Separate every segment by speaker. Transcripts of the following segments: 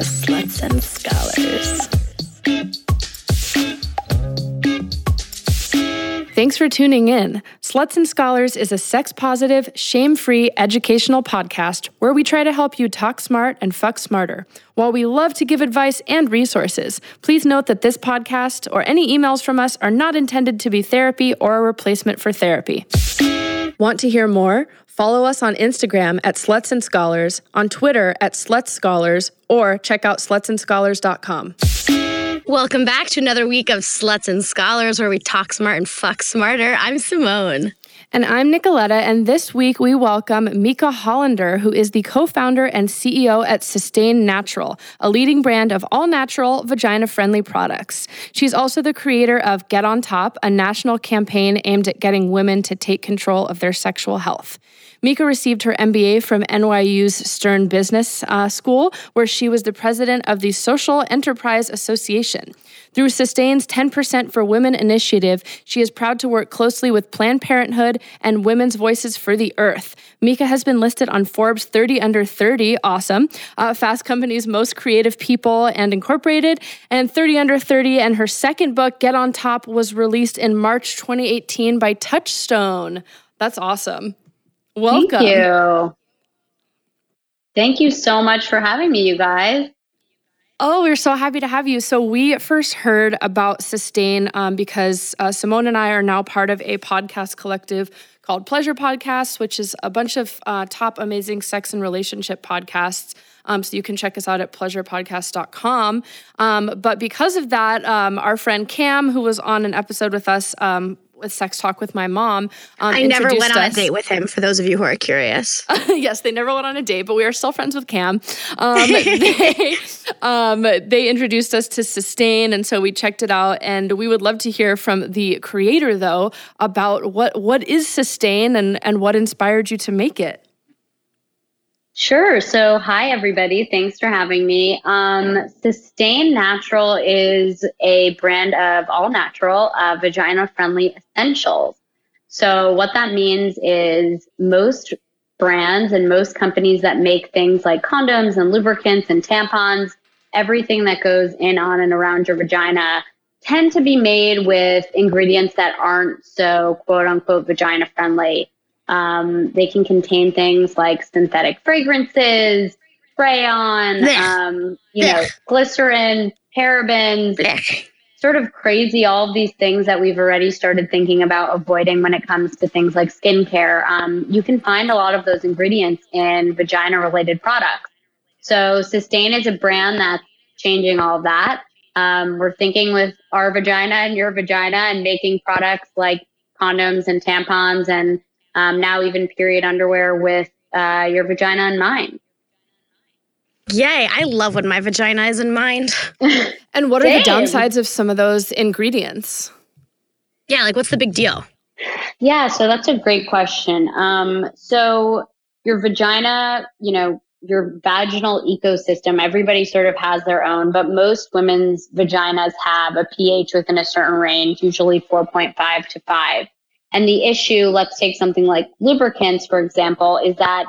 Speaker 1: sluts and scholars. Thanks for tuning in. Sluts and Scholars is a sex positive, shame free educational podcast where we try to help you talk smart and fuck smarter. While we love to give advice and resources, please note that this podcast or any emails from us are not intended to be therapy or a replacement for therapy. Want to hear more? Follow us on Instagram at Sluts and Scholars, on Twitter at Sluts Scholars, or check out slutsandscholars.com.
Speaker 2: Welcome back to another week of Sluts and Scholars where we talk smart and fuck smarter. I'm Simone.
Speaker 1: And I'm Nicoletta, and this week we welcome Meika Hollender, who is the co founder and CEO at Sustain Natural, a leading brand of all natural, vagina friendly products. She's also the creator of Get On Top, a national campaign aimed at getting women to take control of their sexual health. Meika received her MBA from NYU's Stern Business uh, School, where she was the president of the Social Enterprise Association. Through Sustain's 10% for Women initiative, she is proud to work closely with Planned Parenthood and Women's Voices for the Earth. Meika has been listed on Forbes 30 Under 30, awesome, uh, Fast Company's Most Creative People and Incorporated, and 30 Under 30. And her second book, Get On Top, was released in March 2018 by Touchstone. That's awesome. Welcome.
Speaker 3: Thank you. Thank you so much for having me, you guys.
Speaker 1: Oh, we're so happy to have you. So, we first heard about Sustain um, because uh, Simone and I are now part of a podcast collective called Pleasure Podcasts, which is a bunch of uh, top amazing sex and relationship podcasts. Um, so you can check us out at pleasurepodcast.com. Um, but because of that, um, our friend Cam, who was on an episode with us, um, with Sex Talk with my mom.
Speaker 2: Um, I never went on us. a date with him. For those of you who are curious,
Speaker 1: yes, they never went on a date, but we are still friends with Cam. Um, they, um, they introduced us to Sustain, and so we checked it out. And we would love to hear from the creator, though, about what what is Sustain and and what inspired you to make it.
Speaker 3: Sure. So, hi, everybody. Thanks for having me. Um, Sustain Natural is a brand of all natural, uh, vagina friendly essentials. So, what that means is most brands and most companies that make things like condoms and lubricants and tampons, everything that goes in, on, and around your vagina tend to be made with ingredients that aren't so quote unquote vagina friendly. Um, they can contain things like synthetic fragrances, spray on, um, you know, glycerin, parabens, sort of crazy, all of these things that we've already started thinking about avoiding when it comes to things like skincare. Um, you can find a lot of those ingredients in vagina related products. So Sustain is a brand that's changing all of that. Um, we're thinking with our vagina and your vagina and making products like condoms and tampons and um, now even period underwear with uh, your vagina in mind.
Speaker 2: Yay, I love when my vagina is in mind.
Speaker 1: and what are the downsides of some of those ingredients?
Speaker 2: Yeah, like what's the big deal?
Speaker 3: Yeah, so that's a great question. Um, so your vagina, you know, your vaginal ecosystem, everybody sort of has their own, but most women's vaginas have a pH within a certain range, usually 4.5 to 5. And the issue, let's take something like lubricants, for example, is that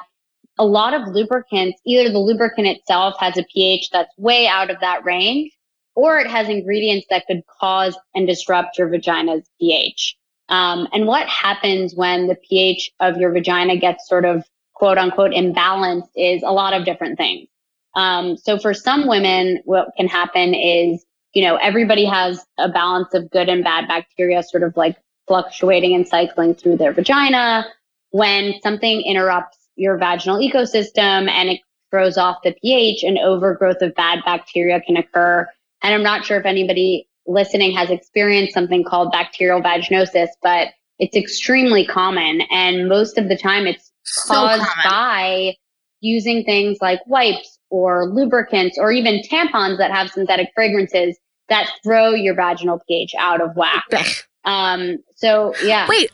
Speaker 3: a lot of lubricants, either the lubricant itself has a pH that's way out of that range, or it has ingredients that could cause and disrupt your vagina's pH. Um, and what happens when the pH of your vagina gets sort of quote unquote imbalanced is a lot of different things. Um, so for some women, what can happen is, you know, everybody has a balance of good and bad bacteria sort of like fluctuating and cycling through their vagina. When something interrupts your vaginal ecosystem and it throws off the pH, an overgrowth of bad bacteria can occur. And I'm not sure if anybody listening has experienced something called bacterial vaginosis, but it's extremely common. And most of the time it's so caused common. by using things like wipes or lubricants or even tampons that have synthetic fragrances that throw your vaginal pH out of whack. Um, so yeah.
Speaker 2: Wait,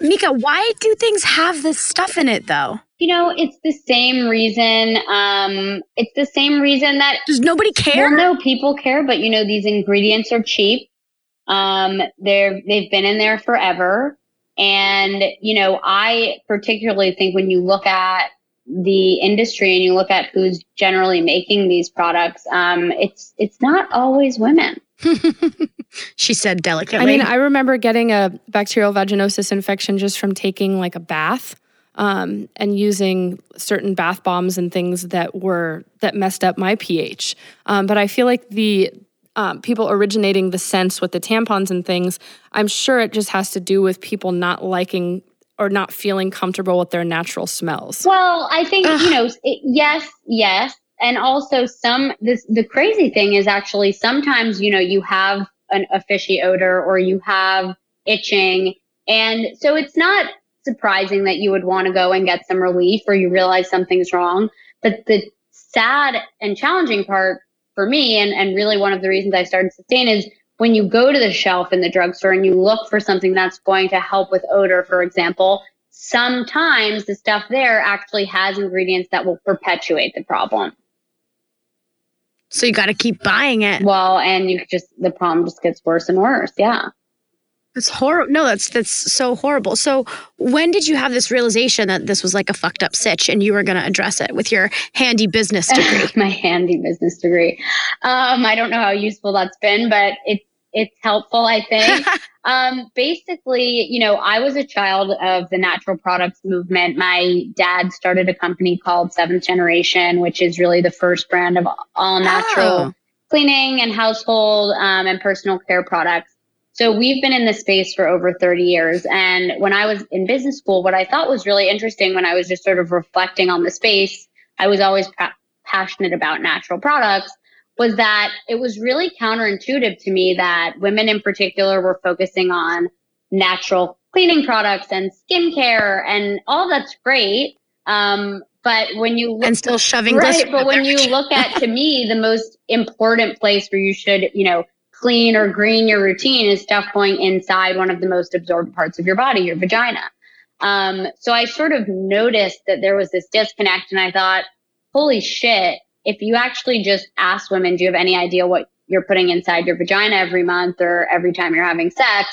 Speaker 2: Meika, why do things have this stuff in it though?
Speaker 3: You know, it's the same reason. Um, it's the same reason that
Speaker 2: does nobody care?
Speaker 3: Well, no, people care, but you know, these ingredients are cheap. Um, they're they've been in there forever, and you know, I particularly think when you look at the industry and you look at who's generally making these products, um, it's it's not always women.
Speaker 2: she said delicately.
Speaker 1: I mean, I remember getting a bacterial vaginosis infection just from taking like a bath um, and using certain bath bombs and things that were that messed up my pH. Um, but I feel like the um, people originating the sense with the tampons and things, I'm sure it just has to do with people not liking or not feeling comfortable with their natural smells.
Speaker 3: Well, I think Ugh. you know, it, yes, yes, and also some this the crazy thing is actually sometimes you know you have an, a fishy odor or you have itching. And so it's not surprising that you would want to go and get some relief or you realize something's wrong. But the sad and challenging part for me and, and really one of the reasons i started sustain is when you go to the shelf in the drugstore and you look for something that's going to help with odor for example sometimes the stuff there actually has ingredients that will perpetuate the problem
Speaker 2: so you got to keep buying it.
Speaker 3: Well, and you just the problem just gets worse and worse. Yeah.
Speaker 2: That's horrible. No, that's that's so horrible. So, when did you have this realization that this was like a fucked up sitch, and you were going to address it with your handy business degree?
Speaker 3: My handy business degree. Um, I don't know how useful that's been, but it's it's helpful, I think. um, basically, you know, I was a child of the natural products movement. My dad started a company called Seventh Generation, which is really the first brand of all natural oh. cleaning and household um, and personal care products. So we've been in this space for over 30 years. And when I was in business school, what I thought was really interesting when I was just sort of reflecting on the space, I was always pa- passionate about natural products was that it was really counterintuitive to me that women in particular were focusing on natural cleaning products and skincare and all that's great. Um, but when you
Speaker 2: look, and still shoving
Speaker 3: right, but when you look at to me the most important place where you should you know clean or green your routine is stuff going inside one of the most absorbed parts of your body, your vagina. Um, so I sort of noticed that there was this disconnect, and I thought, holy shit, if you actually just ask women, do you have any idea what you're putting inside your vagina every month or every time you're having sex?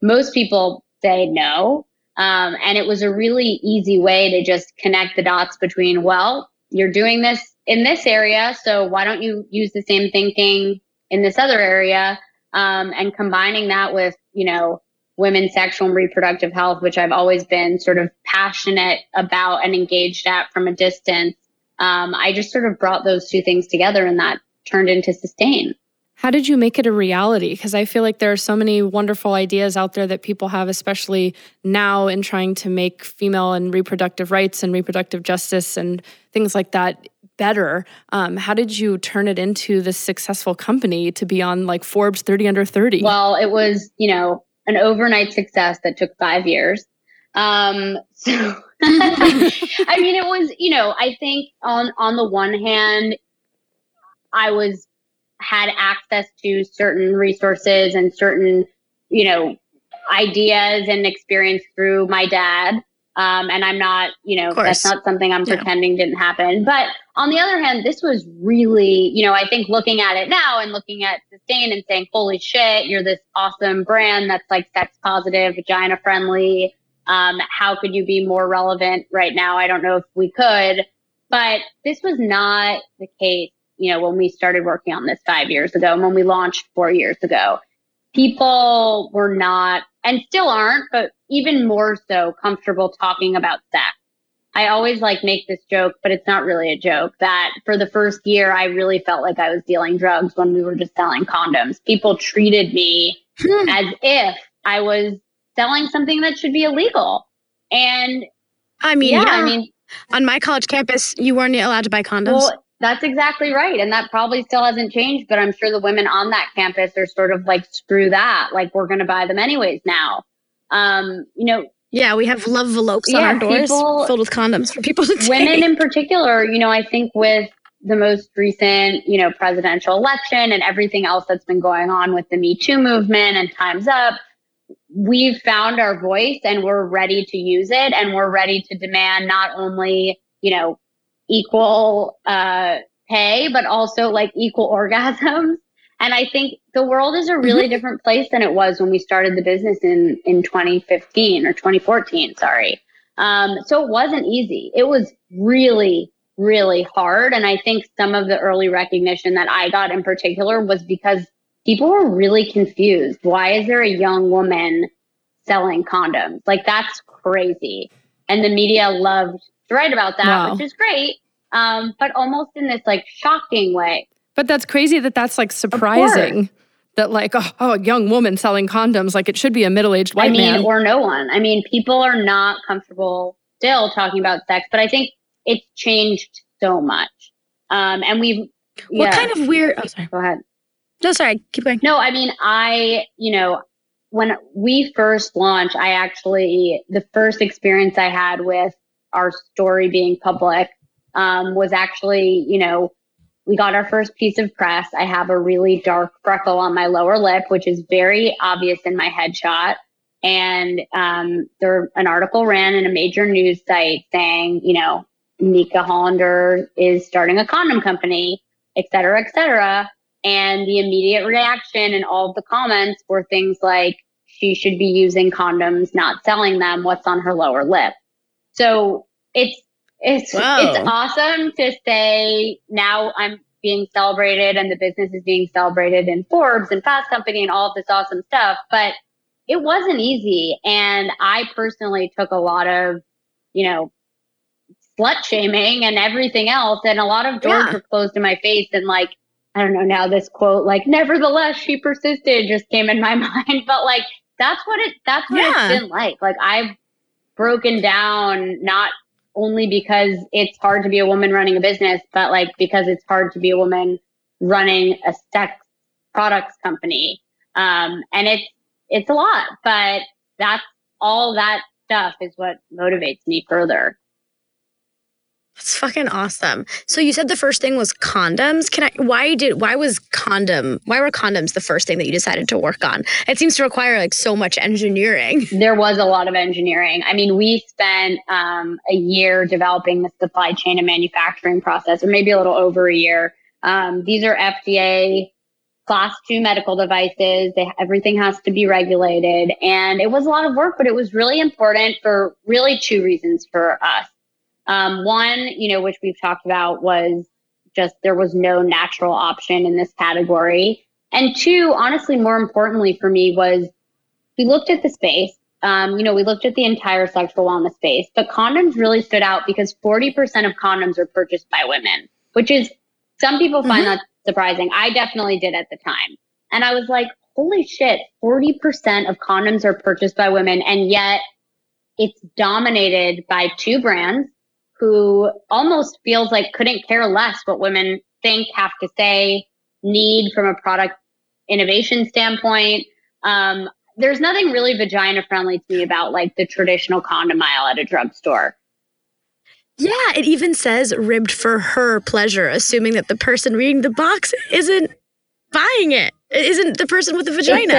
Speaker 3: Most people say no. Um, and it was a really easy way to just connect the dots between, well, you're doing this in this area. So why don't you use the same thinking in this other area? Um, and combining that with, you know, women's sexual and reproductive health, which I've always been sort of passionate about and engaged at from a distance um, I just sort of brought those two things together and that turned into sustain.
Speaker 1: How did you make it a reality? Because I feel like there are so many wonderful ideas out there that people have, especially now in trying to make female and reproductive rights and reproductive justice and things like that better. Um, how did you turn it into this successful company to be on like Forbes 30 under 30?
Speaker 3: Well, it was, you know, an overnight success that took five years. Um, so I mean, it was, you know, I think on on the one hand, I was had access to certain resources and certain, you know, ideas and experience through my dad. Um, and I'm not, you know, that's not something I'm pretending didn't happen. But on the other hand, this was really, you know, I think looking at it now and looking at Sustain and saying, holy shit, you're this awesome brand that's like sex positive, vagina friendly, um, how could you be more relevant right now? I don't know if we could, but this was not the case, you know, when we started working on this five years ago and when we launched four years ago. People were not, and still aren't, but even more so comfortable talking about sex. I always like make this joke, but it's not really a joke that for the first year, I really felt like I was dealing drugs when we were just selling condoms. People treated me hmm. as if I was selling something that should be illegal. And
Speaker 2: I mean, yeah, yeah. I mean, on my college campus, you weren't allowed to buy condoms. Well,
Speaker 3: that's exactly right. And that probably still hasn't changed, but I'm sure the women on that campus are sort of like, screw that. Like, we're going to buy them anyways now. Um, you know,
Speaker 2: yeah, we have love envelopes yeah, on our doors people, filled with condoms for people to take.
Speaker 3: Women in particular, you know, I think with the most recent, you know, presidential election and everything else that's been going on with the Me Too movement and Time's Up, we've found our voice and we're ready to use it and we're ready to demand not only, you know, equal uh, pay, but also like equal orgasms. And I think the world is a really mm-hmm. different place than it was when we started the business in, in 2015 or 2014, sorry. Um, so it wasn't easy. It was really, really hard. And I think some of the early recognition that I got in particular was because people were really confused. Why is there a young woman selling condoms? Like, that's crazy. And the media loved to write about that, wow. which is great. Um, but almost in this like shocking way.
Speaker 1: But that's crazy that that's like surprising that like oh, oh, a young woman selling condoms like it should be a middle-aged white
Speaker 3: I mean,
Speaker 1: man
Speaker 3: or no one. I mean, people are not comfortable still talking about sex, but I think it's changed so much. Um, and we've
Speaker 2: what yeah. kind of weird? Oh, sorry.
Speaker 3: Go ahead.
Speaker 2: No, sorry. Keep going.
Speaker 3: No, I mean, I you know when we first launched, I actually the first experience I had with our story being public um, was actually you know we got our first piece of press. I have a really dark freckle on my lower lip, which is very obvious in my headshot. And um, there, an article ran in a major news site saying, you know, Meika Hollender is starting a condom company, et cetera, et cetera. And the immediate reaction and all of the comments were things like, she should be using condoms, not selling them. What's on her lower lip? So it's it's wow. it's awesome to say now I'm being celebrated and the business is being celebrated in Forbes and Fast Company and all of this awesome stuff. But it wasn't easy. And I personally took a lot of, you know, slut shaming and everything else. And a lot of doors yeah. were closed in my face. And like, I don't know now this quote, like, nevertheless, she persisted just came in my mind. But like, that's what it, that's what yeah. it's been like. Like I've broken down, not only because it's hard to be a woman running a business, but like because it's hard to be a woman running a sex products company. Um, and it's it's a lot, but that's all that stuff is what motivates me further.
Speaker 2: That's fucking awesome. So you said the first thing was condoms. Can I why did why was condom why were condoms the first thing that you decided to work on? It seems to require like so much engineering.
Speaker 3: There was a lot of engineering. I mean, we spent um, a year developing the supply chain and manufacturing process, or maybe a little over a year. Um, these are FDA class two medical devices. They, everything has to be regulated, and it was a lot of work, but it was really important for really two reasons for us. Um, one, you know, which we've talked about was just there was no natural option in this category. And two, honestly, more importantly for me was we looked at the space. Um, you know, we looked at the entire sexual wellness space, but condoms really stood out because 40% of condoms are purchased by women, which is some people find mm-hmm. that surprising. I definitely did at the time. And I was like, holy shit, 40% of condoms are purchased by women. And yet it's dominated by two brands who almost feels like couldn't care less what women think, have to say, need from a product innovation standpoint. Um, there's nothing really vagina friendly to me about like the traditional condom aisle at a drugstore.
Speaker 2: Yeah, it even says ribbed for her pleasure, assuming that the person reading the box isn't buying it. It isn't the person with the vagina.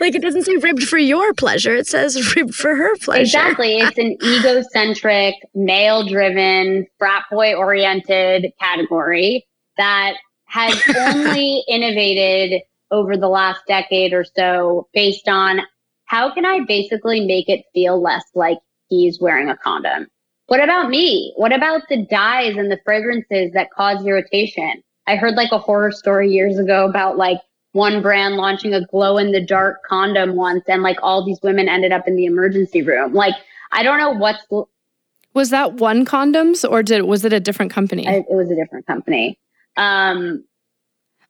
Speaker 2: Like it doesn't say ribbed for your pleasure. It says ribbed for her pleasure.
Speaker 3: Exactly. It's an egocentric, male driven, frat boy oriented category that has only innovated over the last decade or so based on how can I basically make it feel less like he's wearing a condom? What about me? What about the dyes and the fragrances that cause irritation? I heard like a horror story years ago about like one brand launching a glow in the dark condom once and like all these women ended up in the emergency room. Like I don't know what's
Speaker 1: Was that one condoms or did was it a different company?
Speaker 3: I, it was a different company. Um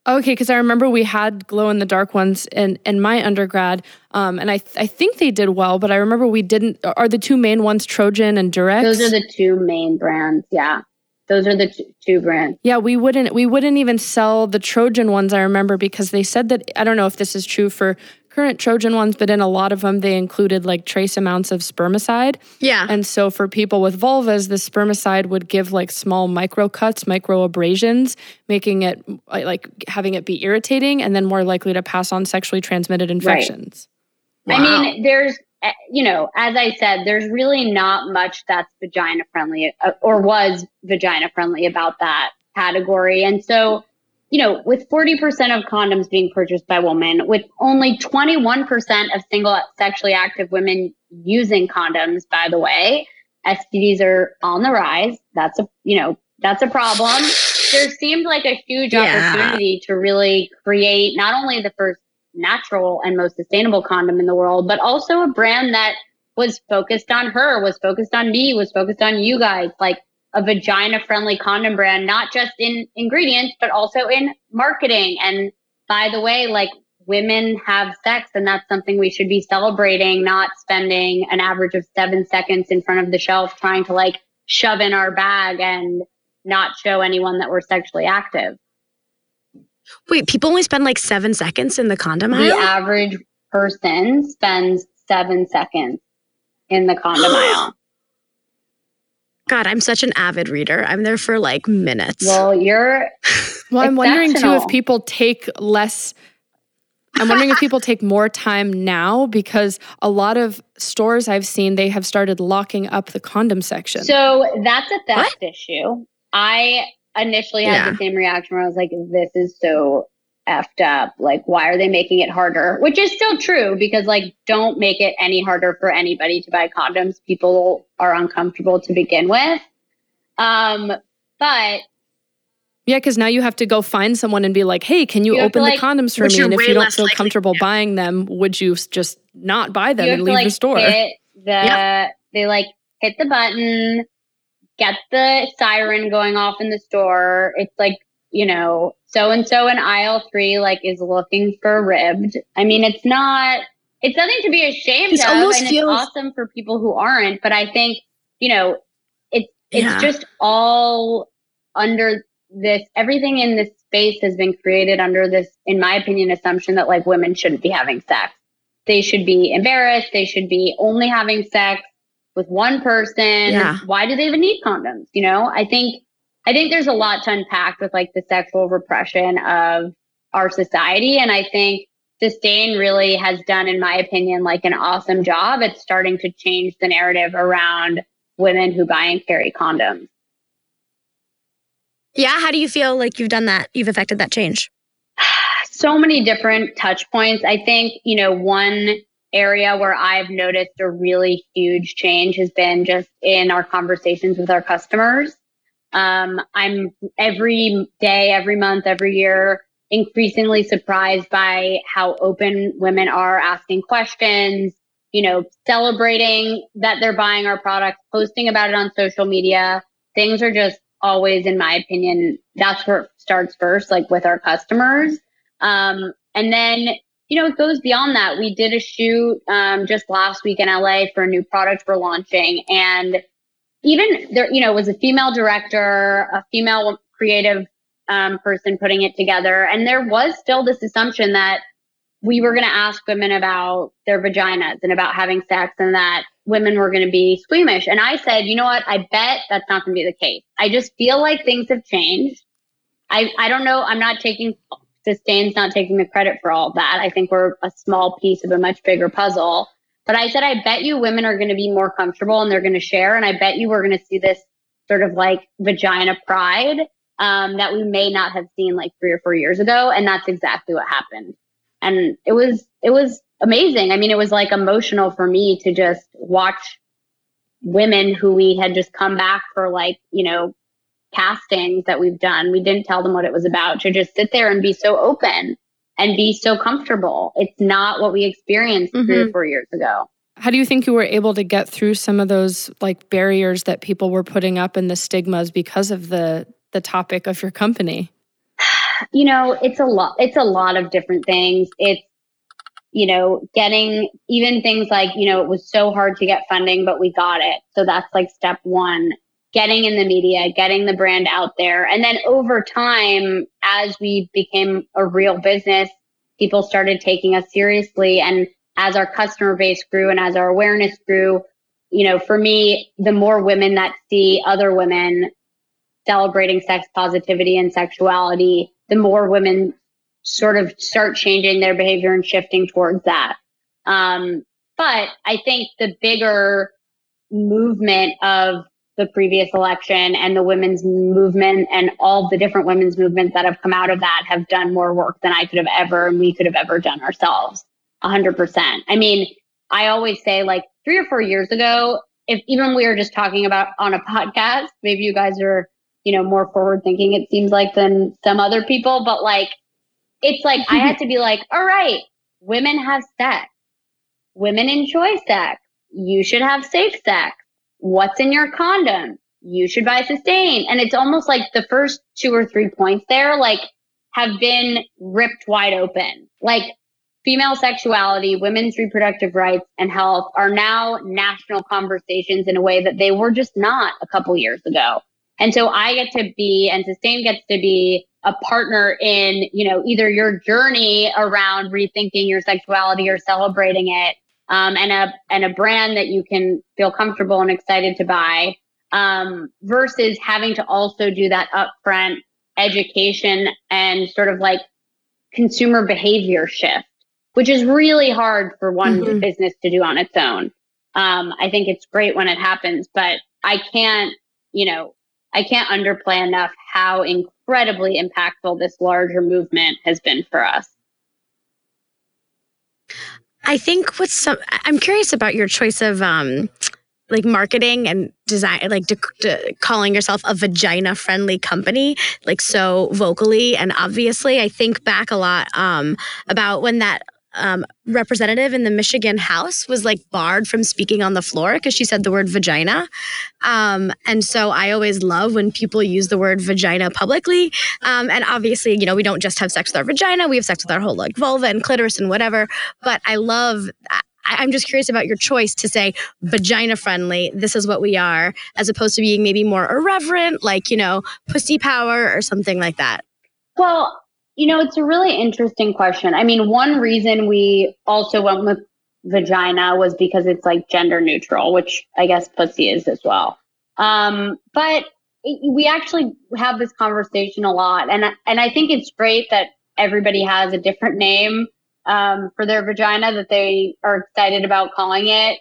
Speaker 1: Okay, because I remember we had glow in the dark ones in, in my undergrad, um, and I th- I think they did well. But I remember we didn't. Are the two main ones Trojan and Durex?
Speaker 3: Those are the two main brands. Yeah. Those are the t- two brands.
Speaker 1: Yeah, we wouldn't we wouldn't even sell the Trojan ones. I remember because they said that I don't know if this is true for current Trojan ones, but in a lot of them they included like trace amounts of spermicide.
Speaker 2: Yeah.
Speaker 1: And so for people with vulvas, the spermicide would give like small micro cuts, micro abrasions, making it like having it be irritating and then more likely to pass on sexually transmitted infections.
Speaker 3: Right. Wow. I mean, there's you know, as I said, there's really not much that's vagina friendly uh, or was vagina friendly about that category. And so, you know, with 40% of condoms being purchased by women, with only 21% of single sexually active women using condoms, by the way. STDs are on the rise. That's a, you know, that's a problem. There seemed like a huge yeah. opportunity to really create not only the first natural and most sustainable condom in the world, but also a brand that was focused on her, was focused on me, was focused on you guys, like a vagina friendly condom brand, not just in ingredients, but also in marketing. And by the way, like women have sex and that's something we should be celebrating, not spending an average of seven seconds in front of the shelf trying to like shove in our bag and not show anyone that we're sexually active.
Speaker 2: Wait, people only spend like seven seconds in the condom aisle?
Speaker 3: The average person spends seven seconds in the condom aisle.
Speaker 2: God, I'm such an avid reader. I'm there for like minutes.
Speaker 3: Well, you're.
Speaker 1: well, I'm wondering too if people take less. I'm wondering if people take more time now because a lot of stores I've seen they have started locking up the condom section.
Speaker 3: So that's a theft what? issue. I initially had yeah. the same reaction where I was like, this is so effed up. Like, why are they making it harder? Which is still true because, like, don't make it any harder for anybody to buy condoms. People are uncomfortable to begin with. Um, but
Speaker 1: yeah, because now you have to go find someone and be like, hey, can you, you open the condoms for me? And if you don't feel comfortable buying them, would you just not buy them and leave
Speaker 3: like,
Speaker 1: the store?
Speaker 3: the, yep. They like hit the button, get the siren going off in the store. It's like, you know, so and so in aisle three, like, is looking for ribbed. I mean, it's not, it's nothing to be ashamed it's of. and feels- it's awesome for people who aren't. But I think, you know, it's, it's yeah. just all under this, everything in this space has been created under this, in my opinion, assumption that like women shouldn't be having sex. They should be embarrassed. They should be only having sex with one person. Yeah. Why do they even need condoms? You know, I think I think there's a lot to unpack with like the sexual repression of our society. And I think Sustain really has done, in my opinion, like an awesome job at starting to change the narrative around women who buy and carry condoms.
Speaker 2: Yeah. How do you feel like you've done that? You've affected that change?
Speaker 3: So many different touch points. I think, you know, one area where I've noticed a really huge change has been just in our conversations with our customers. Um, I'm every day, every month, every year increasingly surprised by how open women are asking questions, you know, celebrating that they're buying our products, posting about it on social media. Things are just always, in my opinion, that's where it starts first, like with our customers. Um, and then you know, it goes beyond that. We did a shoot um, just last week in LA for a new product we're launching, and even there, you know, was a female director, a female creative um, person putting it together, and there was still this assumption that we were going to ask women about their vaginas and about having sex, and that women were going to be squeamish. And I said, you know what? I bet that's not going to be the case. I just feel like things have changed. I, I don't know. I'm not taking Sustain's not taking the credit for all that. I think we're a small piece of a much bigger puzzle. But I said, I bet you women are going to be more comfortable and they're going to share. And I bet you we're going to see this sort of like vagina pride um, that we may not have seen like three or four years ago. And that's exactly what happened. And it was, it was amazing. I mean, it was like emotional for me to just watch women who we had just come back for like, you know, castings that we've done, we didn't tell them what it was about to just sit there and be so open and be so comfortable. It's not what we experienced mm-hmm. three or mm-hmm. four years ago.
Speaker 1: How do you think you were able to get through some of those like barriers that people were putting up and the stigmas because of the the topic of your company?
Speaker 3: You know, it's a lot it's a lot of different things. It's you know, getting even things like, you know, it was so hard to get funding, but we got it. So that's like step one getting in the media, getting the brand out there. And then over time, as we became a real business, people started taking us seriously. And as our customer base grew and as our awareness grew, you know, for me, the more women that see other women celebrating sex positivity and sexuality, the more women sort of start changing their behavior and shifting towards that. Um, but I think the bigger movement of the previous election and the women's movement and all the different women's movements that have come out of that have done more work than I could have ever and we could have ever done ourselves. 100%. I mean, I always say like three or four years ago, if even we were just talking about on a podcast, maybe you guys are, you know, more forward thinking, it seems like than some other people, but like, it's like I had to be like, all right, women have sex. Women enjoy sex. You should have safe sex. What's in your condom? You should buy sustain. And it's almost like the first two or three points there, like have been ripped wide open. Like female sexuality, women's reproductive rights and health are now national conversations in a way that they were just not a couple years ago. And so I get to be and sustain gets to be a partner in, you know, either your journey around rethinking your sexuality or celebrating it, um, and a and a brand that you can feel comfortable and excited to buy, um, versus having to also do that upfront education and sort of like consumer behavior shift, which is really hard for one mm-hmm. business to do on its own. Um, I think it's great when it happens, but I can't, you know, I can't underplay enough how incredibly impactful this larger movement has been for us.
Speaker 2: I think what's some, I'm curious about your choice of um, like marketing and design, like de- de- calling yourself a vagina friendly company, like so vocally and obviously. I think back a lot um, about when that um, representative in the Michigan House was like barred from speaking on the floor because she said the word vagina. Um, and so I always love when people use the word vagina publicly. Um, and obviously, you know, we don't just have sex with our vagina, we have sex with our whole like vulva and clitoris and whatever. But I love. I, I'm just curious about your choice to say vagina friendly. This is what we are, as opposed to being maybe more irreverent, like, you know, pussy power or something like that.
Speaker 3: Well, you know, it's a really interesting question. I mean, one reason we also went with vagina was because it's like gender neutral, which I guess pussy is as well. Um, but it, we actually have this conversation a lot, and and I think it's great that everybody has a different name um, for their vagina that they are excited about calling it.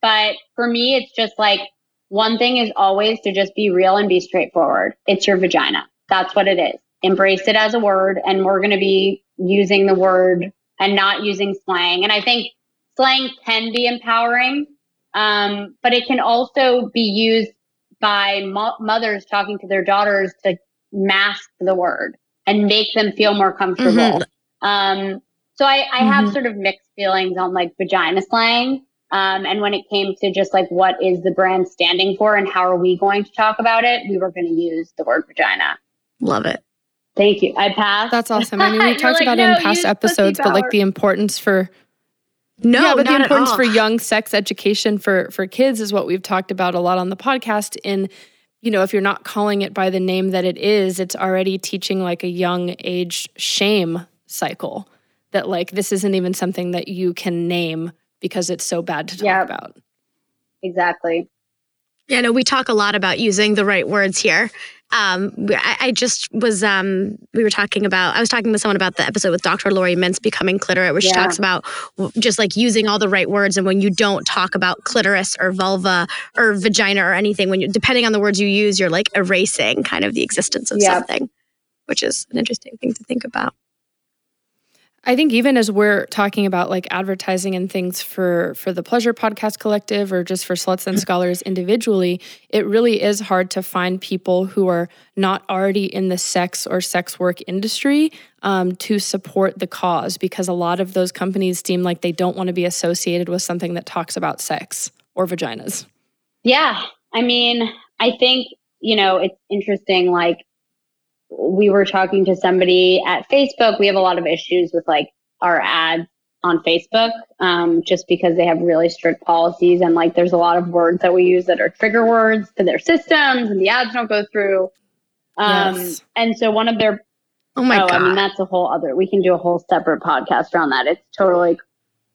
Speaker 3: But for me, it's just like one thing is always to just be real and be straightforward. It's your vagina. That's what it is embrace it as a word and we're going to be using the word and not using slang. And I think slang can be empowering, um, but it can also be used by mo- mothers talking to their daughters to mask the word and make them feel more comfortable. Mm-hmm. Um, so I, I mm-hmm. have sort of mixed feelings on like vagina slang. Um, and when it came to just like what is the brand standing for and how are we going to talk about it, we were going to use the word vagina.
Speaker 2: Love it.
Speaker 3: Thank you. I passed.
Speaker 1: That's awesome. I mean, we talked like, about no, it in past episodes, but like the importance for
Speaker 2: no,
Speaker 1: yeah, but the importance for young sex education for for kids is what we've talked about a lot on the podcast. In you know, if you're not calling it by the name that it is, it's already teaching like a young age shame cycle that like this isn't even something that you can name because it's so bad to talk yep. about.
Speaker 3: Exactly.
Speaker 2: Yeah, no, we talk a lot about using the right words here um, I, I, just was um, we were talking about I was talking with someone about the episode with Dr. Laurie Mintz becoming cliterate, where she yeah. talks about just like using all the right words, and when you don't talk about clitoris or vulva or vagina or anything, when you depending on the words you use, you're like erasing kind of the existence of yeah. something, which is an interesting thing to think about.
Speaker 1: I think even as we're talking about like advertising and things for for the Pleasure Podcast Collective or just for Sluts and Scholars individually, it really is hard to find people who are not already in the sex or sex work industry um, to support the cause because a lot of those companies seem like they don't want to be associated with something that talks about sex or vaginas.
Speaker 3: Yeah, I mean, I think you know it's interesting. Like we were talking to somebody at Facebook. We have a lot of issues with like our ads on Facebook, um, just because they have really strict policies and like there's a lot of words that we use that are trigger words to their systems and the ads don't go through. Um, yes. and so one of their
Speaker 2: Oh my oh, god!
Speaker 3: I mean, that's a whole other. We can do a whole separate podcast around that. It's totally.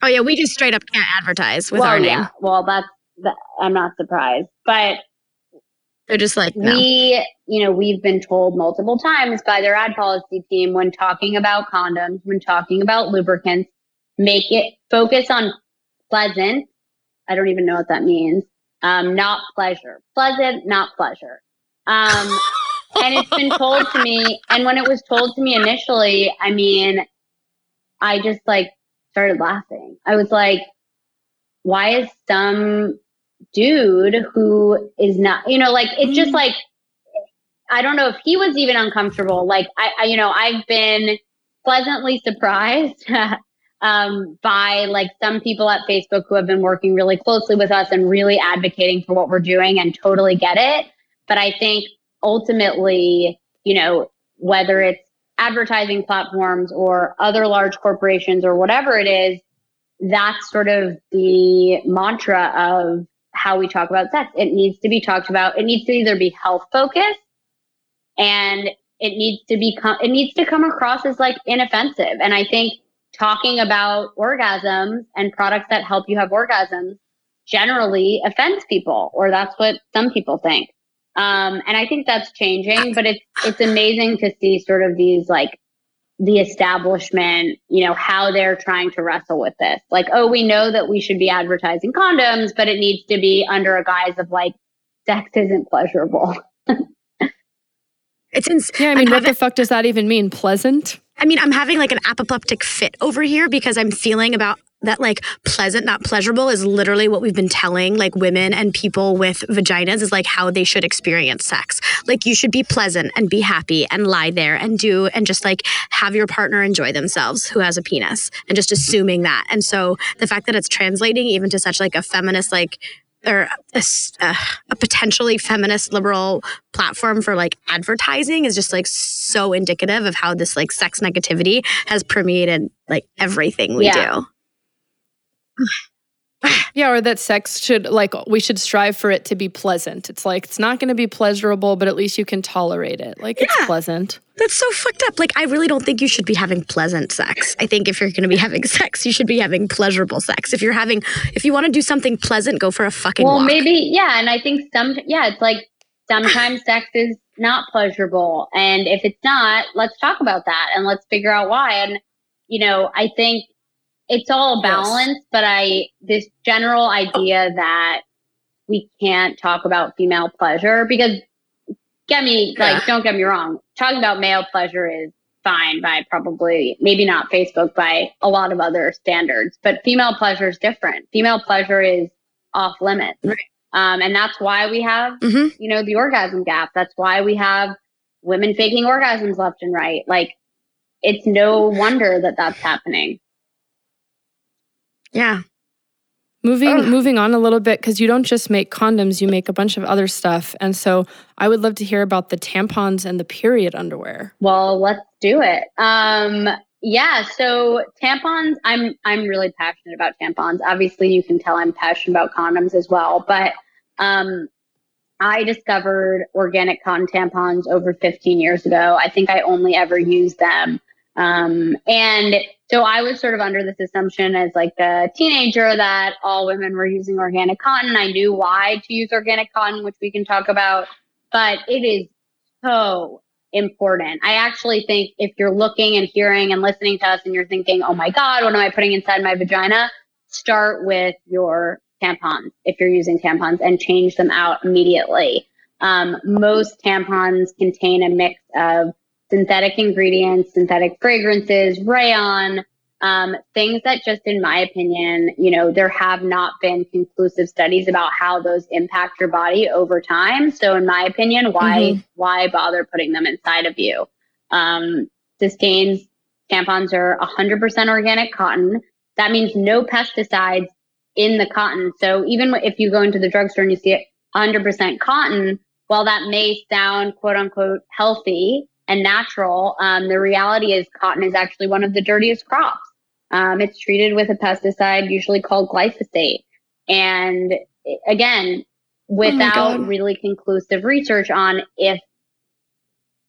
Speaker 2: Oh yeah, we just straight up can't advertise with well, our name. Yeah.
Speaker 3: Well, that's that, I'm not surprised, but
Speaker 2: they're just like, no.
Speaker 3: we, you know, we've been told multiple times by their ad policy team when talking about condoms, when talking about lubricants, make it focus on pleasant. I don't even know what that means. Um, not pleasure. Pleasant, not pleasure. Um, and it's been told to me. And when it was told to me initially, I mean, I just like started laughing. I was like, why is some dude who is not, you know, like it's just mm. like, I don't know if he was even uncomfortable. Like, I, I you know, I've been pleasantly surprised um, by like some people at Facebook who have been working really closely with us and really advocating for what we're doing and totally get it. But I think ultimately, you know, whether it's advertising platforms or other large corporations or whatever it is, that's sort of the mantra of how we talk about sex. It needs to be talked about. It needs to either be health focused and it needs to be, it needs to come across as like inoffensive. And I think talking about orgasms and products that help you have orgasms generally offends people, or that's what some people think. Um, and I think that's changing, but it's it's amazing to see sort of these like the establishment, you know, how they're trying to wrestle with this. Like, oh, we know that we should be advertising condoms, but it needs to be under a guise of like sex isn't pleasurable.
Speaker 1: it's ins- yeah. I mean, what the fuck does that even mean? Pleasant?
Speaker 2: I mean, I'm having like an apoplectic fit over here because I'm feeling about that like pleasant, not pleasurable is literally what we've been telling like women and people with vaginas is like how they should experience sex. Like you should be pleasant and be happy and lie there and do and just like have your partner enjoy themselves who has a penis and just assuming that. And so the fact that it's translating even to such like a feminist like or a, a, uh, a, potentially feminist liberal platform for like advertising is just like so indicative of how this like sex negativity has permeated like everything we yeah.
Speaker 1: do. yeah, or that sex should like we should strive for it to be pleasant. It's like it's not going to be pleasurable, but at least you can tolerate it. Like yeah. it's pleasant.
Speaker 2: That's so fucked up. Like, I really don't think you should be having pleasant sex. I think if you're going to be having sex, you should be having pleasurable sex. If you're having, if you want to do something pleasant, go for a fucking
Speaker 3: well,
Speaker 2: walk.
Speaker 3: maybe, yeah. And I think some, yeah, it's like sometimes sex is not pleasurable. And if it's not, let's talk about that and let's figure out why. And, you know, I think it's all balance, yes. but I, this general idea that we can't talk about female pleasure because get me yeah. like don't get me wrong talking about male pleasure is fine by probably maybe not facebook by a lot of other standards but female pleasure is different female pleasure is off limits right. um, and that's why we have mm-hmm. you know the orgasm gap that's why we have women faking orgasms left and right like it's no wonder that that's happening
Speaker 2: yeah
Speaker 1: Moving Ugh. moving on a little bit because you don't just make condoms, you make a bunch of other stuff. And so I would love to hear about the tampons and the period underwear.
Speaker 3: Well, let's do it. Um yeah, so tampons, I'm I'm really passionate about tampons. Obviously, you can tell I'm passionate about condoms as well, but um I discovered organic cotton tampons over 15 years ago. I think I only ever used them um, and so I was sort of under this assumption as like a teenager that all women were using organic cotton. I knew why to use organic cotton, which we can talk about, but it is so important. I actually think if you're looking and hearing and listening to us and you're thinking, oh my God, what am I putting inside my vagina? Start with your tampons if you're using tampons and change them out immediately. Um, most tampons contain a mix of synthetic ingredients, synthetic fragrances, rayon, um, things that just in my opinion, you know, there have not been conclusive studies about how those impact your body over time. So in my opinion, why mm-hmm. why bother putting them inside of you? Um, Sustain's tampons are 100% organic cotton. That means no pesticides in the cotton. So even if you go into the drugstore and you see it 100% cotton, while that may sound quote unquote healthy, and natural, um, the reality is cotton is actually one of the dirtiest crops. Um, it's treated with a pesticide usually called glyphosate. And again, without oh really conclusive research on if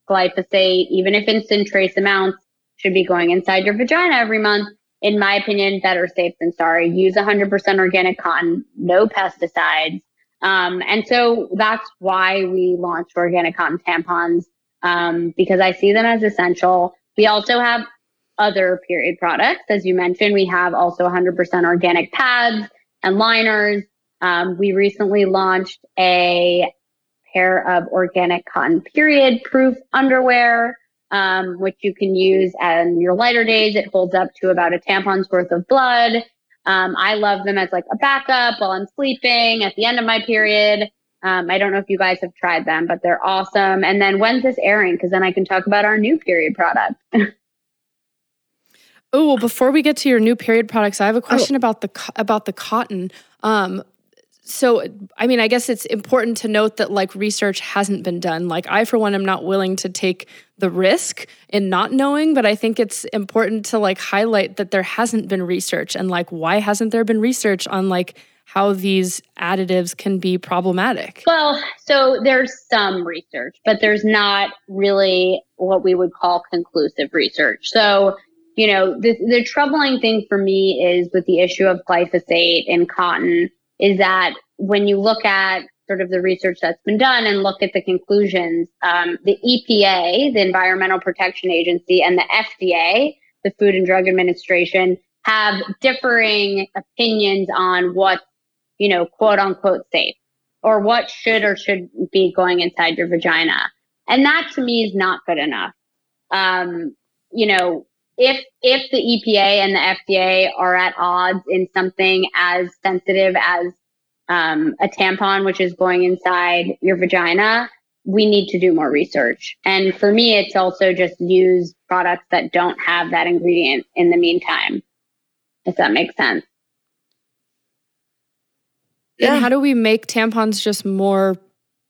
Speaker 3: glyphosate, even if in trace amounts, should be going inside your vagina every month. In my opinion, better safe than sorry. Use 100% organic cotton, no pesticides. Um, and so that's why we launched organic cotton tampons um, because I see them as essential. We also have other period products. As you mentioned, we have also 100% organic pads and liners. Um, we recently launched a pair of organic cotton period proof underwear, um, which you can use on your lighter days. It holds up to about a tampon's worth of blood. Um, I love them as like a backup while I'm sleeping at the end of my period. Um, I don't know if you guys have tried them, but they're awesome. And then when's this airing? Because then I can talk about our new period product.
Speaker 1: oh well, before we get to your new period products, I have a question oh. about the about the cotton. Um, so i mean i guess it's important to note that like research hasn't been done like i for one am not willing to take the risk in not knowing but i think it's important to like highlight that there hasn't been research and like why hasn't there been research on like how these additives can be problematic.
Speaker 3: Well so there's some research but there's not really what we would call conclusive research. So you know the, the troubling thing for me is with the issue of glyphosate in cotton is that when you look at sort of the research that's been done and look at the conclusions, um, the EPA, the Environmental Protection Agency, and the FDA, the Food and Drug Administration, have differing opinions on what, you know, quote unquote safe or what should or should be going inside your vagina. And that to me is not good enough. Um, you know, if if the EPA and the FDA are at odds in something as sensitive as um, a tampon, which is going inside your vagina, we need to do more research. And for me, it's also just use products that don't have that ingredient in the meantime, if that makes sense.
Speaker 1: Yeah. And how do we make tampons just more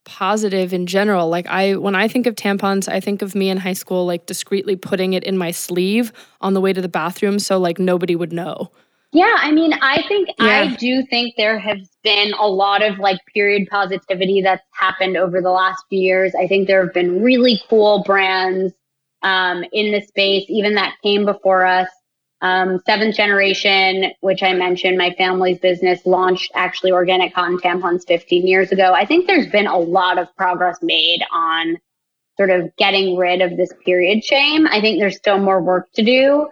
Speaker 1: positive in general. Like I when I think of tampons, I think of me in high school like discreetly putting it in my sleeve on the way to the bathroom so like nobody would know.
Speaker 3: Yeah, I mean, I think yeah. I do think there has been a lot of like period positivity that's happened over the last few years. I think there have been really cool brands um, in the space, even that came before us um, seventh generation, which I mentioned, my family's business launched actually organic cotton tampons 15 years ago. I think there's been a lot of progress made on sort of getting rid of this period shame. I think there's still more work to do,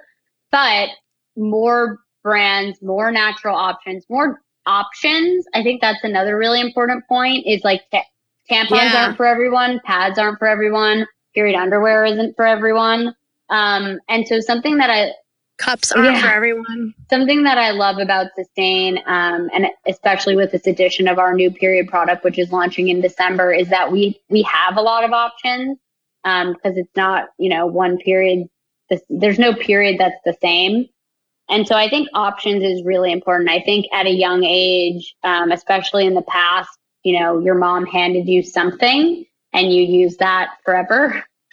Speaker 3: but more brands, more natural options, more options. I think that's another really important point is like t- tampons yeah. aren't for everyone, pads aren't for everyone, period underwear isn't for everyone. Um, and so something that I
Speaker 2: cups are yeah. for everyone.
Speaker 3: Something that I love about Sustain, um, and especially with this edition of our new period product, which is launching in December, is that we we have a lot of options because um, it's not you know one period. This, there's no period that's the same. And so I think options is really important. I think at a young age, um, especially in the past, you know, your mom handed you something and you use that forever.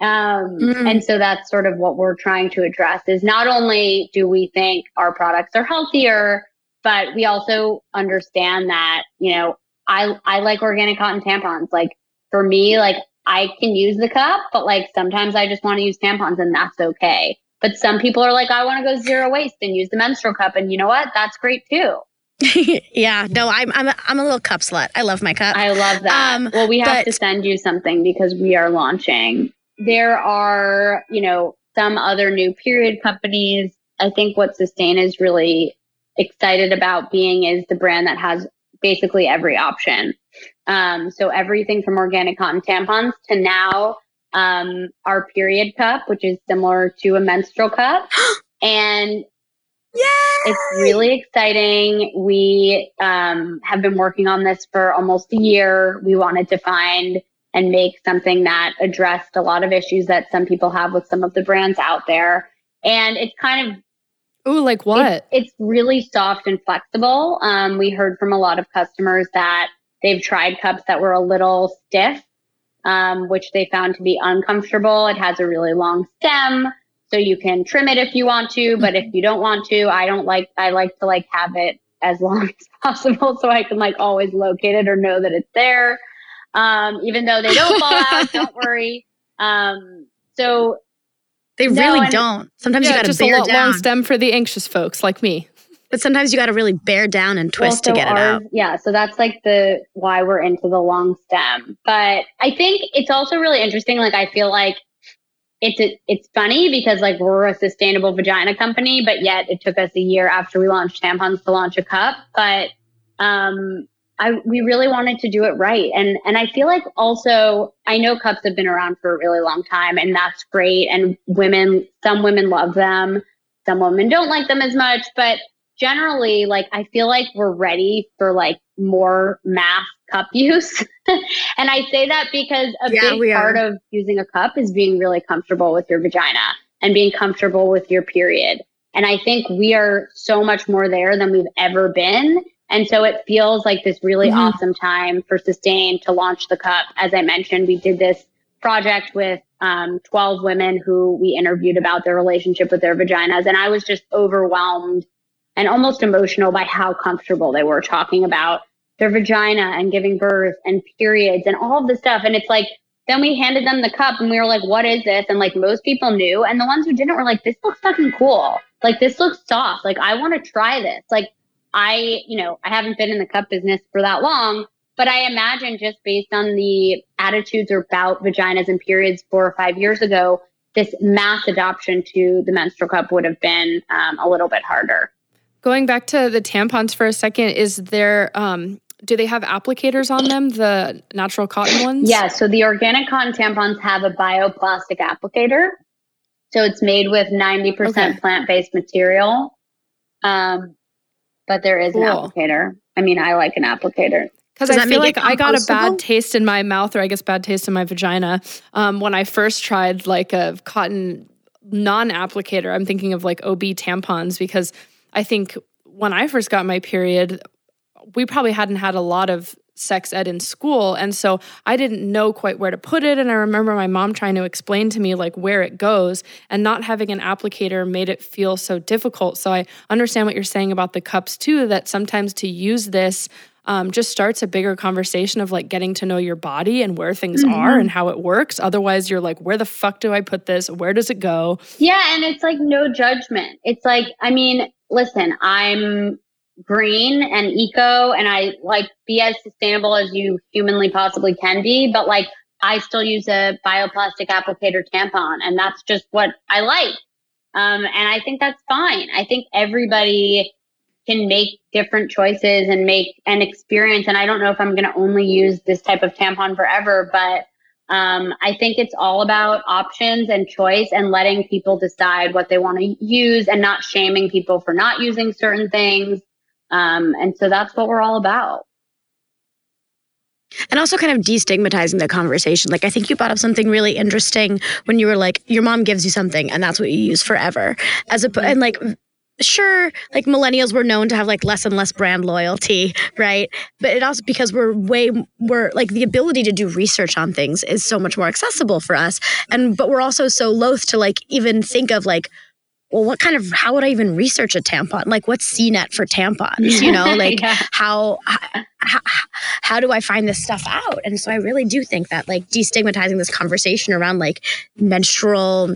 Speaker 3: Um, mm. And so that's sort of what we're trying to address is not only do we think our products are healthier, but we also understand that, you know, I, I like organic cotton tampons. Like for me, like I can use the cup, but like sometimes I just want to use tampons and that's okay. But some people are like, I want to go zero waste and use the menstrual cup. And you know what? That's great too.
Speaker 2: yeah, no, I'm I'm a, I'm a little cup slut. I love my cup.
Speaker 3: I love that. Um, well, we have but, to send you something because we are launching there are, you know, some other new period companies. I think what Sustain is really excited about being is the brand that has basically every option. Um, so everything from organic cotton tampons to now um, our period cup, which is similar to a menstrual cup. and
Speaker 2: Yay!
Speaker 3: It's really exciting. We um, have been working on this for almost a year. We wanted to find and make something that addressed a lot of issues that some people have with some of the brands out there. And it's kind of
Speaker 1: Ooh, like what?
Speaker 3: It's, it's really soft and flexible. Um, we heard from a lot of customers that they've tried cups that were a little stiff, um, which they found to be uncomfortable. It has a really long stem, so you can trim it if you want to, but if you don't want to, I don't like. I like to like have it as long as possible so I can like always locate it or know that it's there um, even though they don't fall out. Don't worry. Um, so
Speaker 2: they really no, don't. Sometimes yeah, you got to bear
Speaker 1: a
Speaker 2: down.
Speaker 1: long stem for the anxious folks like me.
Speaker 2: But sometimes you got to really bear down and twist well, so to get ours, it out.
Speaker 3: Yeah, so that's like the why we're into the long stem. But I think it's also really interesting. Like I feel like it's a, it's funny because like we're a sustainable vagina company, but yet it took us a year after we launched tampons to launch a cup. But um, I we really wanted to do it right. And and I feel like also I know cups have been around for a really long time and that's great. And women some women love them, some women don't like them as much. But generally, like, I feel like we're ready for like more mass cup use. and I say that because a yeah, big part of using a cup is being really comfortable with your vagina and being comfortable with your period. And I think we are so much more there than we've ever been. And so it feels like this really mm-hmm. awesome time for Sustain to launch the cup. As I mentioned, we did this project with um, 12 women who we interviewed about their relationship with their vaginas. And I was just overwhelmed and almost emotional by how comfortable they were talking about their vagina and giving birth and periods and all of the stuff. And it's like, then we handed them the cup and we were like, what is this? And like most people knew. And the ones who didn't were like, this looks fucking cool. Like, this looks soft. Like, I want to try this. Like, I, you know, I haven't been in the cup business for that long, but I imagine just based on the attitudes about vaginas and periods four or five years ago, this mass adoption to the menstrual cup would have been um, a little bit harder.
Speaker 1: Going back to the tampons for a second, is there, um, do they have applicators on them, the natural cotton ones?
Speaker 3: Yeah, so the organic cotton tampons have a bioplastic applicator. So it's made with 90% okay. plant based material. Um, but there is cool. an applicator. I mean, I like an applicator.
Speaker 1: Because I feel like I got a bad taste in my mouth, or I guess bad taste in my vagina, um, when I first tried like a cotton non-applicator. I'm thinking of like OB tampons because I think when I first got my period, we probably hadn't had a lot of sex ed in school. And so I didn't know quite where to put it. And I remember my mom trying to explain to me like where it goes and not having an applicator made it feel so difficult. So I understand what you're saying about the cups too, that sometimes to use this um, just starts a bigger conversation of like getting to know your body and where things mm-hmm. are and how it works. Otherwise, you're like, where the fuck do I put this? Where does it go?
Speaker 3: Yeah. And it's like no judgment. It's like, I mean, listen, I'm green and eco and I like be as sustainable as you humanly possibly can be, but like I still use a bioplastic applicator tampon and that's just what I like. Um, and I think that's fine. I think everybody can make different choices and make an experience. And I don't know if I'm going to only use this type of tampon forever, but um, I think it's all about options and choice and letting people decide what they want to use and not shaming people for not using certain things. Um, and so that's what we're all about.
Speaker 2: And also kind of destigmatizing the conversation. Like I think you brought up something really interesting when you were like, your mom gives you something and that's what you use forever. As a and like sure like millennials were known to have like less and less brand loyalty right but it also because we're way we're like the ability to do research on things is so much more accessible for us and but we're also so loath to like even think of like well, what kind of, how would I even research a tampon? Like, what's CNET for tampons? You know, like yeah. how, how, how do I find this stuff out? And so I really do think that like destigmatizing this conversation around like menstrual,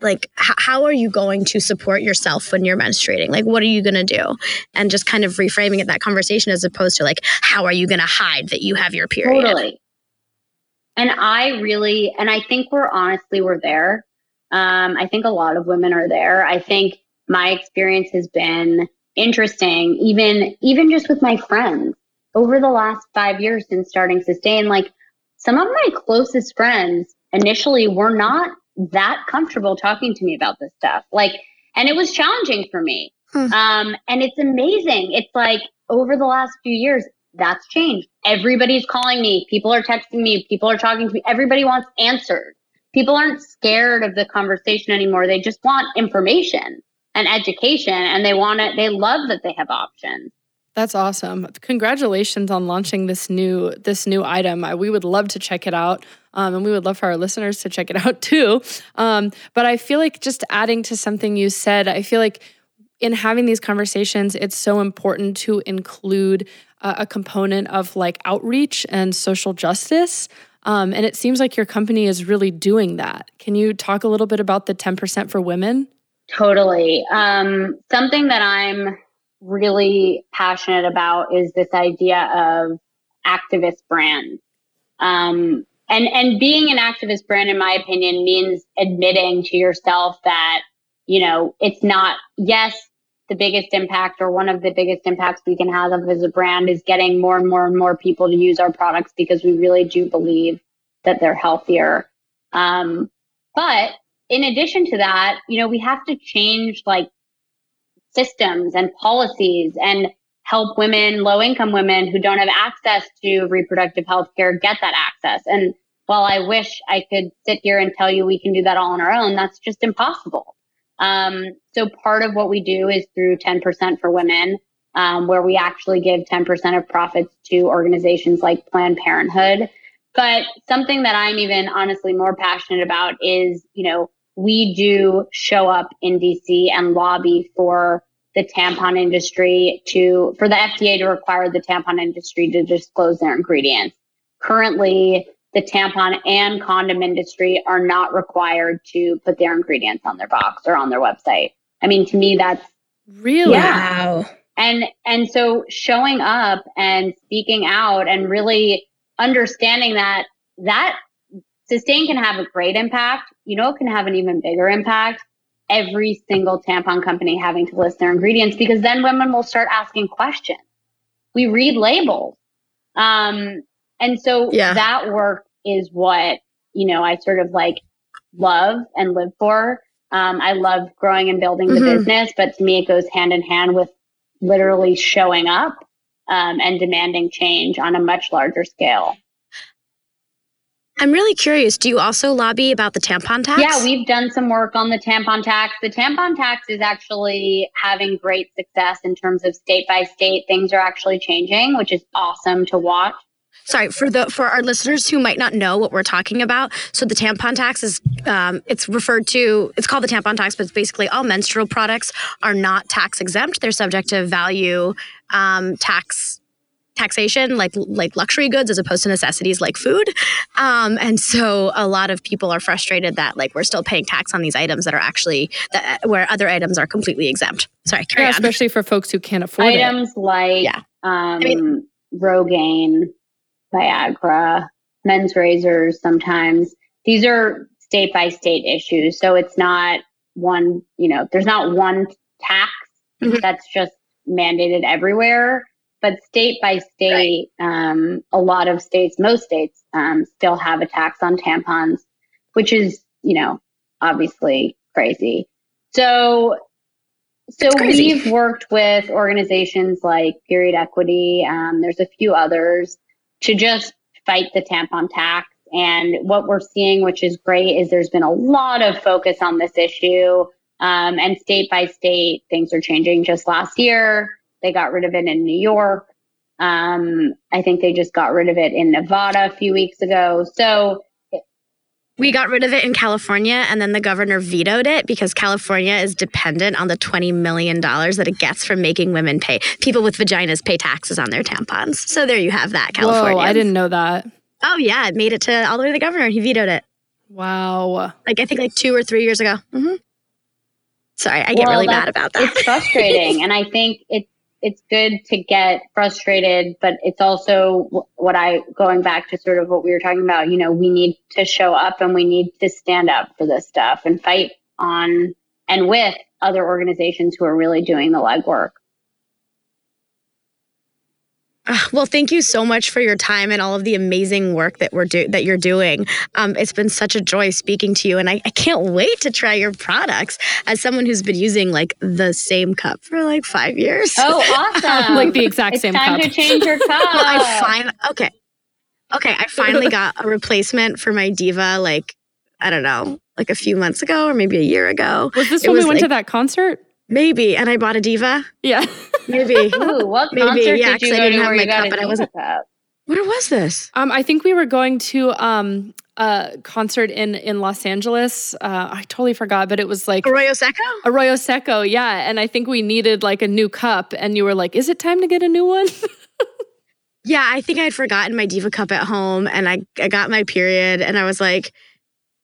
Speaker 2: like h- how are you going to support yourself when you're menstruating? Like, what are you going to do? And just kind of reframing it that conversation as opposed to like, how are you going to hide that you have your period?
Speaker 3: Totally. And I really, and I think we're honestly, we're there um, I think a lot of women are there. I think my experience has been interesting, even even just with my friends over the last five years since starting Sustain. Like some of my closest friends initially were not that comfortable talking to me about this stuff. Like, and it was challenging for me. Hmm. Um, and it's amazing. It's like over the last few years, that's changed. Everybody's calling me. People are texting me. People are talking to me. Everybody wants answers people aren't scared of the conversation anymore. They just want information and education and they want it. They love that they have options.
Speaker 1: That's awesome. Congratulations on launching this new this new item. We would love to check it out. Um, and we would love for our listeners to check it out too. Um, but I feel like just adding to something you said, I feel like in having these conversations, it's so important to include a component of like outreach and social justice. Um, and it seems like your company is really doing that. Can you talk a little bit about the 10% for women?
Speaker 3: Totally. Um, something that I'm really passionate about is this idea of activist brand. Um, and, and being an activist brand, in my opinion, means admitting to yourself that, you know, it's not, yes, the biggest impact or one of the biggest impacts we can have as a brand is getting more and more and more people to use our products because we really do believe that they're healthier. Um, but in addition to that, you know, we have to change like systems and policies and help women, low income women who don't have access to reproductive health care get that access. And while I wish I could sit here and tell you we can do that all on our own, that's just impossible. Um, so part of what we do is through 10% for women, um, where we actually give 10% of profits to organizations like Planned Parenthood. But something that I'm even honestly more passionate about is, you know, we do show up in DC and lobby for the tampon industry to, for the FDA to require the tampon industry to disclose their ingredients. Currently, the tampon and condom industry are not required to put their ingredients on their box or on their website. I mean, to me, that's
Speaker 1: really
Speaker 3: yeah. wow. And and so showing up and speaking out and really understanding that that sustain can have a great impact. You know, it can have an even bigger impact. Every single tampon company having to list their ingredients because then women will start asking questions. We read labels. Um, and so yeah. that work is what, you know, I sort of like love and live for. Um, I love growing and building the mm-hmm. business, but to me, it goes hand in hand with literally showing up um, and demanding change on a much larger scale.
Speaker 2: I'm really curious. Do you also lobby about the tampon tax?
Speaker 3: Yeah, we've done some work on the tampon tax. The tampon tax is actually having great success in terms of state by state. Things are actually changing, which is awesome to watch
Speaker 2: sorry for the for our listeners who might not know what we're talking about so the tampon tax is um, it's referred to it's called the tampon tax but it's basically all menstrual products are not tax exempt they're subject to value um, tax taxation like like luxury goods as opposed to necessities like food um, and so a lot of people are frustrated that like we're still paying tax on these items that are actually that where other items are completely exempt sorry
Speaker 1: yeah, especially for folks who can't afford
Speaker 3: items
Speaker 1: it.
Speaker 3: like yeah. um, I mean, rogaine Viagra, men's razors sometimes. These are state by state issues. So it's not one, you know, there's not one tax mm-hmm. that's just mandated everywhere. But state by state, right. um, a lot of states, most states, um, still have a tax on tampons, which is, you know, obviously crazy. So so we've worked with organizations like Period Equity. Um, there's a few others to just fight the tampon tax. And what we're seeing, which is great, is there's been a lot of focus on this issue. Um, and state by state, things are changing. Just last year, they got rid of it in New York. Um, I think they just got rid of it in Nevada a few weeks ago. So
Speaker 2: we got rid of it in California, and then the governor vetoed it because California is dependent on the $20 million that it gets from making women pay. People with vaginas pay taxes on their tampons. So there you have that, California.
Speaker 1: Whoa, I didn't know that.
Speaker 2: Oh, yeah. It made it to all the way to the governor. and He vetoed it.
Speaker 1: Wow.
Speaker 2: Like, I think like two or three years ago. Mm-hmm. Sorry, I get well, really mad about that.
Speaker 3: It's frustrating. and I think it's it's good to get frustrated, but it's also what I going back to sort of what we were talking about. You know, we need to show up and we need to stand up for this stuff and fight on and with other organizations who are really doing the legwork.
Speaker 2: Uh, well, thank you so much for your time and all of the amazing work that we're do- that you're doing. Um, it's been such a joy speaking to you, and I, I, can't wait to try your products. As someone who's been using like the same cup for like five years.
Speaker 3: Oh, awesome!
Speaker 1: like the exact
Speaker 3: it's
Speaker 1: same
Speaker 3: time
Speaker 1: cup.
Speaker 3: to change your cup. well,
Speaker 2: I find okay, okay. I finally got a replacement for my Diva. Like I don't know, like a few months ago or maybe a year ago.
Speaker 1: Was this it when was we went like, to that concert?
Speaker 2: Maybe, and I bought a Diva.
Speaker 1: Yeah.
Speaker 3: Maybe. Ooh, what Maybe, yeah, because I didn't have my cup, and I wasn't.
Speaker 2: Cup? What was this?
Speaker 1: Um, I think we were going to um a concert in in Los Angeles. Uh, I totally forgot, but it was like
Speaker 2: Arroyo Seco.
Speaker 1: Arroyo Seco, yeah. And I think we needed like a new cup, and you were like, "Is it time to get a new one?"
Speaker 2: yeah, I think I'd forgotten my Diva cup at home, and I I got my period, and I was like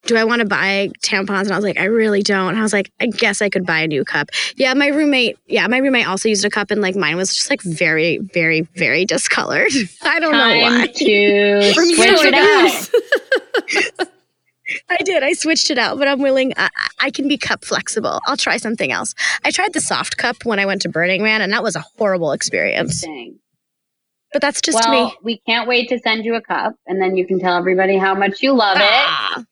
Speaker 2: do I want to buy tampons? And I was like, I really don't. And I was like, I guess I could buy a new cup. Yeah, my roommate, yeah, my roommate also used a cup and like mine was just like very, very, very discolored. I don't
Speaker 3: Time
Speaker 2: know why.
Speaker 3: To switch it out.
Speaker 2: I did. I switched it out, but I'm willing. I, I, can be cup flexible. I'll try something else. I tried the soft cup when I went to Burning Man, and that was a horrible experience. Dang. But that's just
Speaker 3: well,
Speaker 2: me.
Speaker 3: We can't wait to send you a cup, and then you can tell everybody how much you love ah. it.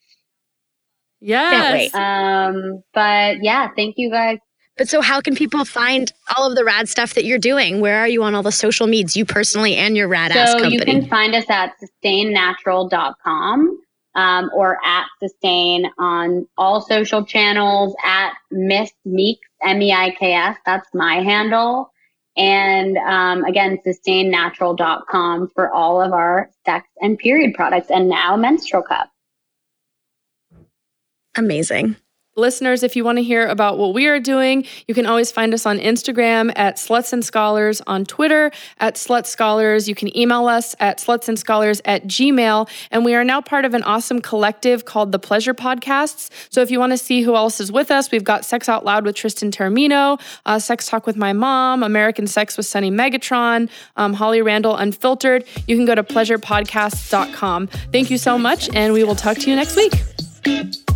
Speaker 1: Yes.
Speaker 3: Um, but yeah, thank you guys
Speaker 2: But so, how can people find all of the rad stuff that you're doing? Where are you on all the social medias, you personally and your rad ass
Speaker 3: so
Speaker 2: company?
Speaker 3: you can find us at sustainnatural.com um, or at sustain on all social channels at Miss Meiks, M E I K S. That's my handle. And um, again, sustainnatural.com for all of our sex and period products and now menstrual cup.
Speaker 2: Amazing.
Speaker 1: Listeners, if you want to hear about what we are doing, you can always find us on Instagram at Sluts and Scholars, on Twitter at Slut Scholars. You can email us at Sluts and Scholars at gmail. And we are now part of an awesome collective called the Pleasure Podcasts. So if you want to see who else is with us, we've got Sex Out Loud with Tristan Taormino, uh, Sex Talk with My Mom, American Sex with Sunny Megatron, um, Holly Randall Unfiltered. You can go to pleasurepodcasts.com. Thank you so much, and we will talk to you next week.